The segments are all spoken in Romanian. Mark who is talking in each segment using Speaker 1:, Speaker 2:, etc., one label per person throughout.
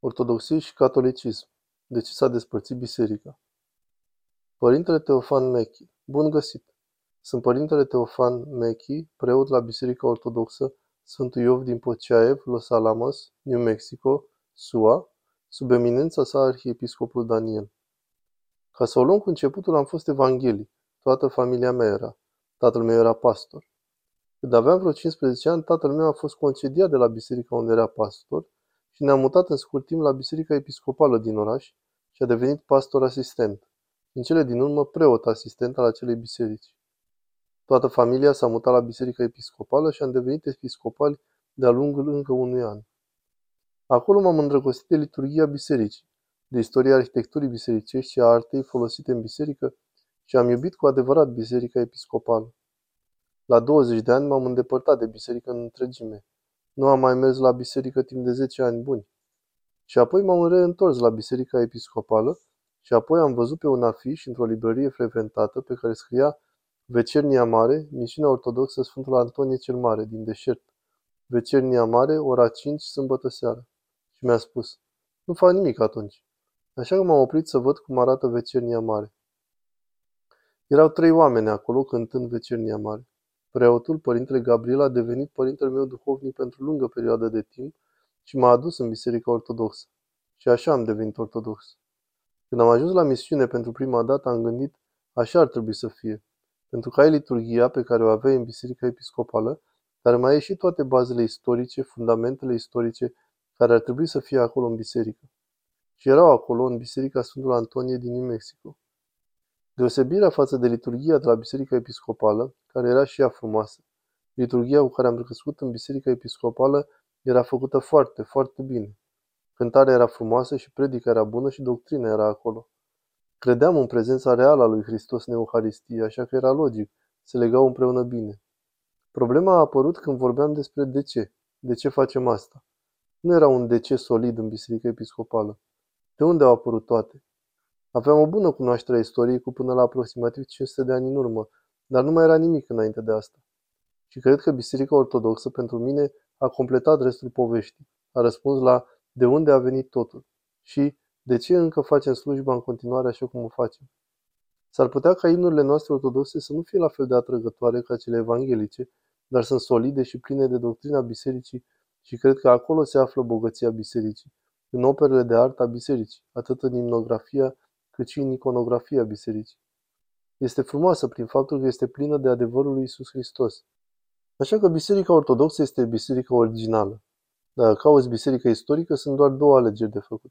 Speaker 1: Ortodoxie și catolicism. De ce s-a despărțit biserica? Părintele Teofan Mechi. Bun găsit! Sunt Părintele Teofan Mechi, preot la Biserica Ortodoxă Sfântul Iov din Poceaev, Los Alamos, New Mexico, SUA, sub eminența sa arhiepiscopul Daniel. Ca să o luăm cu începutul, am fost evanghelic. Toată familia mea era. Tatăl meu era pastor. Când aveam vreo 15 ani, tatăl meu a fost concediat de la biserica unde era pastor și ne-a mutat în scurt timp la biserica episcopală din oraș și a devenit pastor asistent. În cele din urmă, preot asistent al acelei biserici. Toată familia s-a mutat la biserica episcopală și am devenit episcopali de-a lungul încă unui an. Acolo m-am îndrăgostit de liturgia bisericii, de istoria arhitecturii bisericești și a artei folosite în biserică și am iubit cu adevărat biserica episcopală. La 20 de ani m-am îndepărtat de biserică în întregime. Nu am mai mers la biserică timp de 10 ani buni. Și apoi m-am reîntors la biserica episcopală și apoi am văzut pe un afiș într-o librărie frecventată pe care scria Vecernia Mare, misiunea ortodoxă Sfântul Antonie cel Mare, din deșert. Vecernia Mare, ora 5, sâmbătă seara. Și mi-a spus, nu fac nimic atunci. Așa că m-am oprit să văd cum arată Vecernia Mare. Erau trei oameni acolo cântând Vecernia Mare. Preotul, părintele Gabriel, a devenit părintele meu duhovnic pentru lungă perioadă de timp și m-a adus în Biserica Ortodoxă. Și așa am devenit ortodox. Când am ajuns la misiune pentru prima dată, am gândit, așa ar trebui să fie. Pentru că ai liturgia pe care o aveai în Biserica Episcopală, dar mai ai și toate bazele istorice, fundamentele istorice care ar trebui să fie acolo în biserică. Și erau acolo, în Biserica Sfântul Antonie din New Mexico. Deosebirea față de liturgia de la Biserica Episcopală, care era și ea frumoasă. Liturgia cu care am crescut în Biserica Episcopală era făcută foarte, foarte bine. Cântarea era frumoasă și predica era bună și doctrina era acolo. Credeam în prezența reală a lui Hristos în Euharistie, așa că era logic, se legau împreună bine. Problema a apărut când vorbeam despre de ce. De ce facem asta? Nu era un de ce solid în Biserica Episcopală. De unde au apărut toate? Aveam o bună cunoaștere a istoriei cu până la aproximativ 500 de ani în urmă, dar nu mai era nimic înainte de asta. Și cred că Biserica Ortodoxă pentru mine a completat restul poveștii. A răspuns la de unde a venit totul și de ce încă facem slujba în continuare așa cum o facem. S-ar putea ca imnurile noastre ortodoxe să nu fie la fel de atrăgătoare ca cele evanghelice, dar sunt solide și pline de doctrina bisericii și cred că acolo se află bogăția bisericii, în operele de artă a bisericii, atât în imnografia cât și în iconografia bisericii. Este frumoasă prin faptul că este plină de adevărul lui Isus Hristos. Așa că Biserica Ortodoxă este biserica originală. Dacă cauți biserica istorică, sunt doar două alegeri de făcut.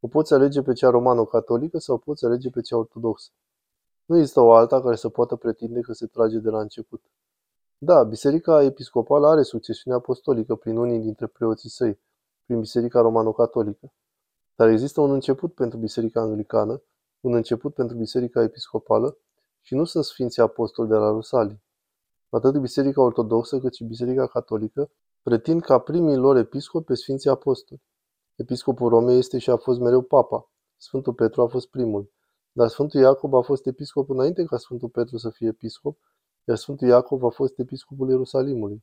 Speaker 1: O poți alege pe cea romano-catolică sau poți alege pe cea ortodoxă. Nu există o alta care să poată pretinde că se trage de la început. Da, Biserica Episcopală are succesiune apostolică prin unii dintre preoții săi, prin Biserica Romano-Catolică. Dar există un început pentru Biserica Anglicană, un început pentru Biserica Episcopală și nu sunt Sfinții Apostoli de la Rusalii. Atât Biserica Ortodoxă cât și Biserica Catolică pretind ca primii lor episcopi pe Sfinții Apostoli. Episcopul Romei este și a fost mereu papa. Sfântul Petru a fost primul. Dar Sfântul Iacob a fost episcop înainte ca Sfântul Petru să fie episcop, iar Sfântul Iacov a fost episcopul Ierusalimului.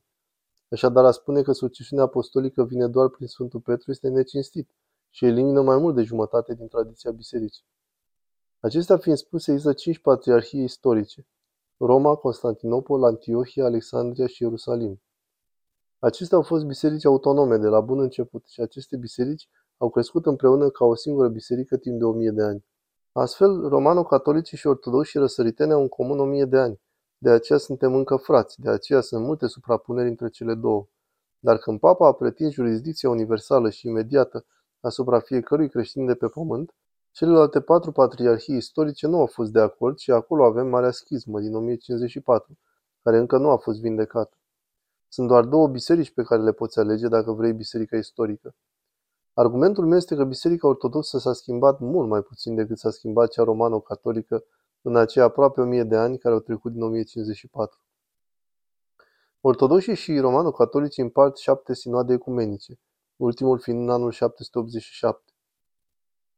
Speaker 1: Așadar, a spune că succesiunea apostolică vine doar prin Sfântul Petru este necinstit și elimină mai mult de jumătate din tradiția bisericii. Acestea fiind spuse, există cinci patriarhii istorice. Roma, Constantinopol, Antiohia, Alexandria și Ierusalim. Acestea au fost biserici autonome de la bun început și aceste biserici au crescut împreună ca o singură biserică timp de o mie de ani. Astfel, romano-catolicii și ortodoxii răsăriteni au în comun o mie de ani. De aceea suntem încă frați, de aceea sunt multe suprapuneri între cele două. Dar când papa a pretins jurisdicția universală și imediată asupra fiecărui creștin de pe pământ, celelalte patru patriarhii istorice nu au fost de acord și acolo avem Marea Schismă din 1054, care încă nu a fost vindecată. Sunt doar două biserici pe care le poți alege dacă vrei biserica istorică. Argumentul meu este că biserica ortodoxă s-a schimbat mult mai puțin decât s-a schimbat cea romano-catolică în aceia aproape o mie de ani care au trecut din 1054. Ortodoxii și romano-catolici împart șapte sinoade ecumenice, ultimul fiind în anul 787.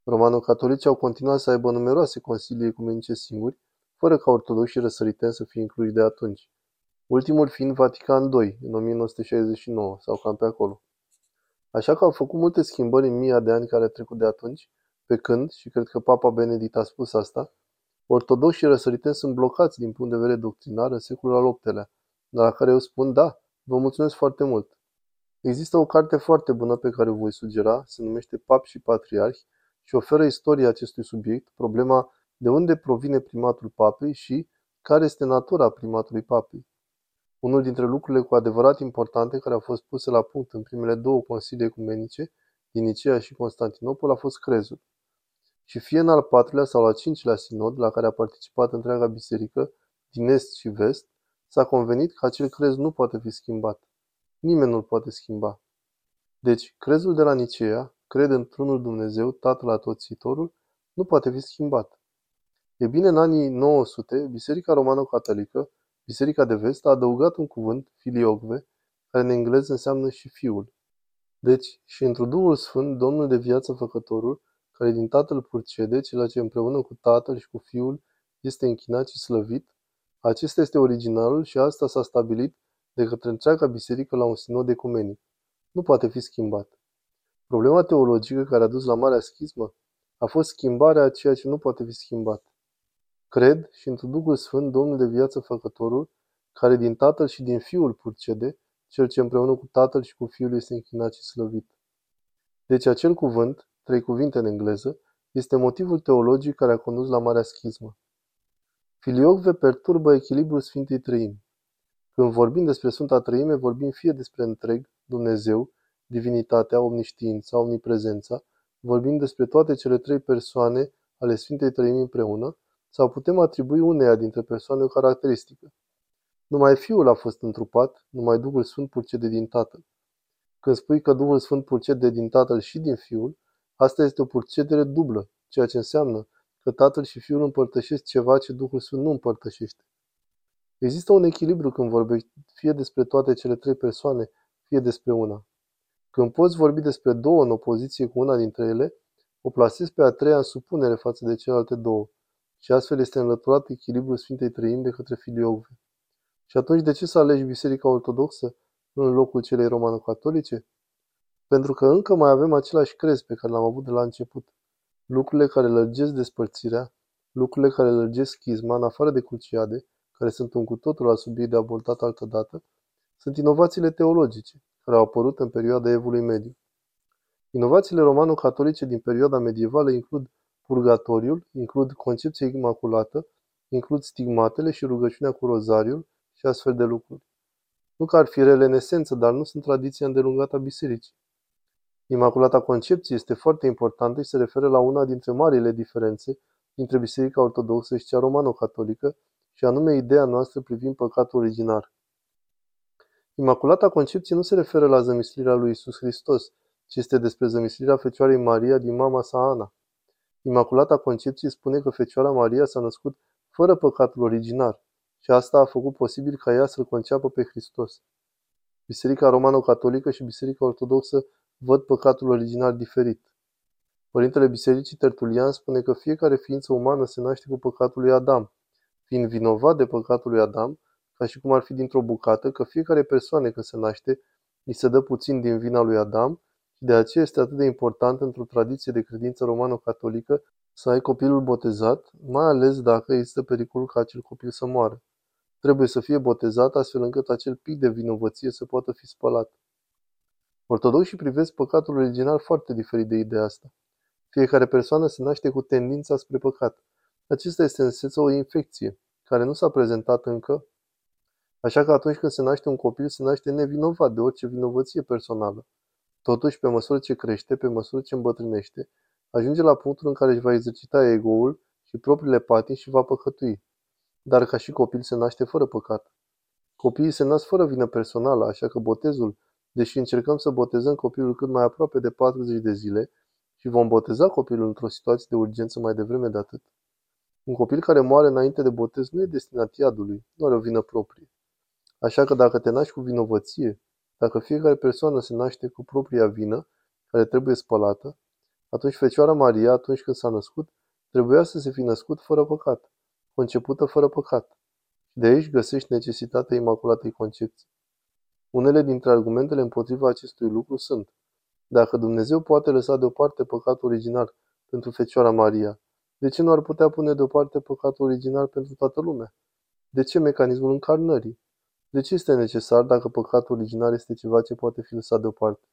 Speaker 1: Romano-catolicii au continuat să aibă numeroase consilii ecumenice singuri, fără ca ortodoxii răsăriteni să fie incluși de atunci ultimul fiind Vatican II, în 1969, sau cam pe acolo. Așa că au făcut multe schimbări în mii de ani care au trecut de atunci, pe când, și cred că Papa Benedict a spus asta, ortodoxi și răsăriteni sunt blocați din punct de vedere doctrinar în secolul al VIII-lea, dar la care eu spun da, vă mulțumesc foarte mult. Există o carte foarte bună pe care o voi sugera, se numește Pap și Patriarhi și oferă istoria acestui subiect, problema de unde provine primatul papei și care este natura primatului papei. Unul dintre lucrurile cu adevărat importante care au fost puse la punct în primele două consilii ecumenice, din Nicea și Constantinopol, a fost crezul. Și fie în al patrulea sau al cincilea sinod, la care a participat întreaga biserică, din est și vest, s-a convenit că acel crez nu poate fi schimbat. Nimeni nu-l poate schimba. Deci, crezul de la Nicea, cred într-unul Dumnezeu, Tatăl Atoțitorul, nu poate fi schimbat. E bine, în anii 900, Biserica Romano-Catolică, Biserica de Vest, a adăugat un cuvânt, filiogve, care în engleză înseamnă și fiul. Deci, și într Duhul Sfânt, Domnul de viață făcătorul, care din Tatăl purcede, ceea ce împreună cu Tatăl și cu Fiul este închinat și slăvit, acesta este originalul și asta s-a stabilit de către întreaga biserică la un sinod ecumenic. Nu poate fi schimbat. Problema teologică care a dus la marea schismă a fost schimbarea a ceea ce nu poate fi schimbat. Cred și într Duhul Sfânt, Domnul de viață făcătorul, care din Tatăl și din Fiul purcede, cel ce împreună cu Tatăl și cu Fiul este închinat și slăvit. Deci acel cuvânt, trei cuvinte în engleză, este motivul teologic care a condus la marea schismă. Filiocve perturbă echilibrul Sfintei Trăimi. Când vorbim despre Sfânta Trăime, vorbim fie despre întreg, Dumnezeu, divinitatea, omniștiința, omniprezența, vorbim despre toate cele trei persoane ale Sfintei Trăimi împreună, sau putem atribui uneia dintre persoane o caracteristică. Numai Fiul a fost întrupat, numai Duhul Sfânt purcede din Tatăl. Când spui că Duhul Sfânt purcede din Tatăl și din Fiul, asta este o purcedere dublă, ceea ce înseamnă că Tatăl și Fiul împărtășesc ceva ce Duhul Sfânt nu împărtășește. Există un echilibru când vorbești fie despre toate cele trei persoane, fie despre una. Când poți vorbi despre două în opoziție cu una dintre ele, o plasezi pe a treia în supunere față de celelalte două și astfel este înlăturat echilibrul Sfintei Trăimi de către Filiogve. Și atunci de ce să alegi Biserica Ortodoxă în locul celei romano-catolice? Pentru că încă mai avem același crez pe care l-am avut de la început. Lucrurile care lărgesc despărțirea, lucrurile care lărgesc schizma, în afară de cruciade, care sunt un cu totul la subiect de abordat altădată, sunt inovațiile teologice, care au apărut în perioada Evului Mediu. Inovațiile romano-catolice din perioada medievală includ purgatoriul, includ concepția imaculată, includ stigmatele și rugăciunea cu rozariul și astfel de lucruri. Nu că ar fi rele în esență, dar nu sunt tradiția îndelungată a bisericii. Imaculata Concepție este foarte importantă și se referă la una dintre marile diferențe dintre Biserica Ortodoxă și cea romano-catolică, și anume ideea noastră privind păcatul originar. Imaculata Concepție nu se referă la zămislirea lui Isus Hristos, ci este despre zămislirea Fecioarei Maria din mama sa Ana. Imaculata Concepție spune că Fecioara Maria s-a născut fără păcatul originar și asta a făcut posibil ca ea să-L conceapă pe Hristos. Biserica Romano-Catolică și Biserica Ortodoxă văd păcatul original diferit. Părintele Bisericii Tertulian spune că fiecare ființă umană se naște cu păcatul lui Adam, fiind vinovat de păcatul lui Adam, ca și cum ar fi dintr-o bucată, că fiecare persoană când se naște îi se dă puțin din vina lui Adam și de aceea este atât de important într-o tradiție de credință romano-catolică să ai copilul botezat, mai ales dacă există pericolul ca acel copil să moară. Trebuie să fie botezat astfel încât acel pic de vinovăție să poată fi spălat. Ortodoxii privesc păcatul original foarte diferit de ideea asta. Fiecare persoană se naște cu tendința spre păcat. Acesta este în esență o infecție, care nu s-a prezentat încă, așa că atunci când se naște un copil, se naște nevinovat de orice vinovăție personală. Totuși, pe măsură ce crește, pe măsură ce îmbătrânește, ajunge la punctul în care își va exercita ego-ul și propriile patini și va păcătui. Dar ca și copil se naște fără păcat. Copiii se nasc fără vină personală, așa că botezul, deși încercăm să botezăm copilul cât mai aproape de 40 de zile și vom boteza copilul într-o situație de urgență mai devreme de atât, un copil care moare înainte de botez nu e destinat iadului, nu are o vină proprie. Așa că dacă te naști cu vinovăție, dacă fiecare persoană se naște cu propria vină, care trebuie spălată, atunci Fecioara Maria, atunci când s-a născut, trebuia să se fi născut fără păcat, concepută fără păcat. Și de aici găsești necesitatea Imaculatei Concepții. Unele dintre argumentele împotriva acestui lucru sunt Dacă Dumnezeu poate lăsa deoparte păcatul original pentru Fecioara Maria, de ce nu ar putea pune deoparte păcatul original pentru toată lumea? De ce mecanismul încarnării? De ce este necesar dacă păcatul original este ceva ce poate fi lăsat deoparte?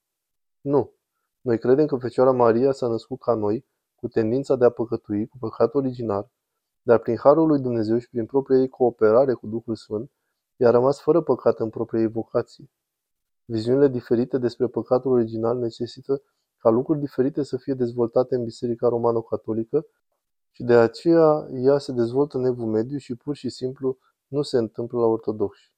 Speaker 1: Nu. Noi credem că Fecioara Maria s-a născut ca noi, cu tendința de a păcătui, cu păcatul original, dar prin harul lui Dumnezeu și prin propria ei cooperare cu Duhul Sfânt, i-a rămas fără păcat în propria ei vocație. Viziunile diferite despre păcatul original necesită ca lucruri diferite să fie dezvoltate în Biserica Romano-Catolică și de aceea ea se dezvoltă în Evul Mediu și pur și simplu nu se întâmplă la ortodoxi.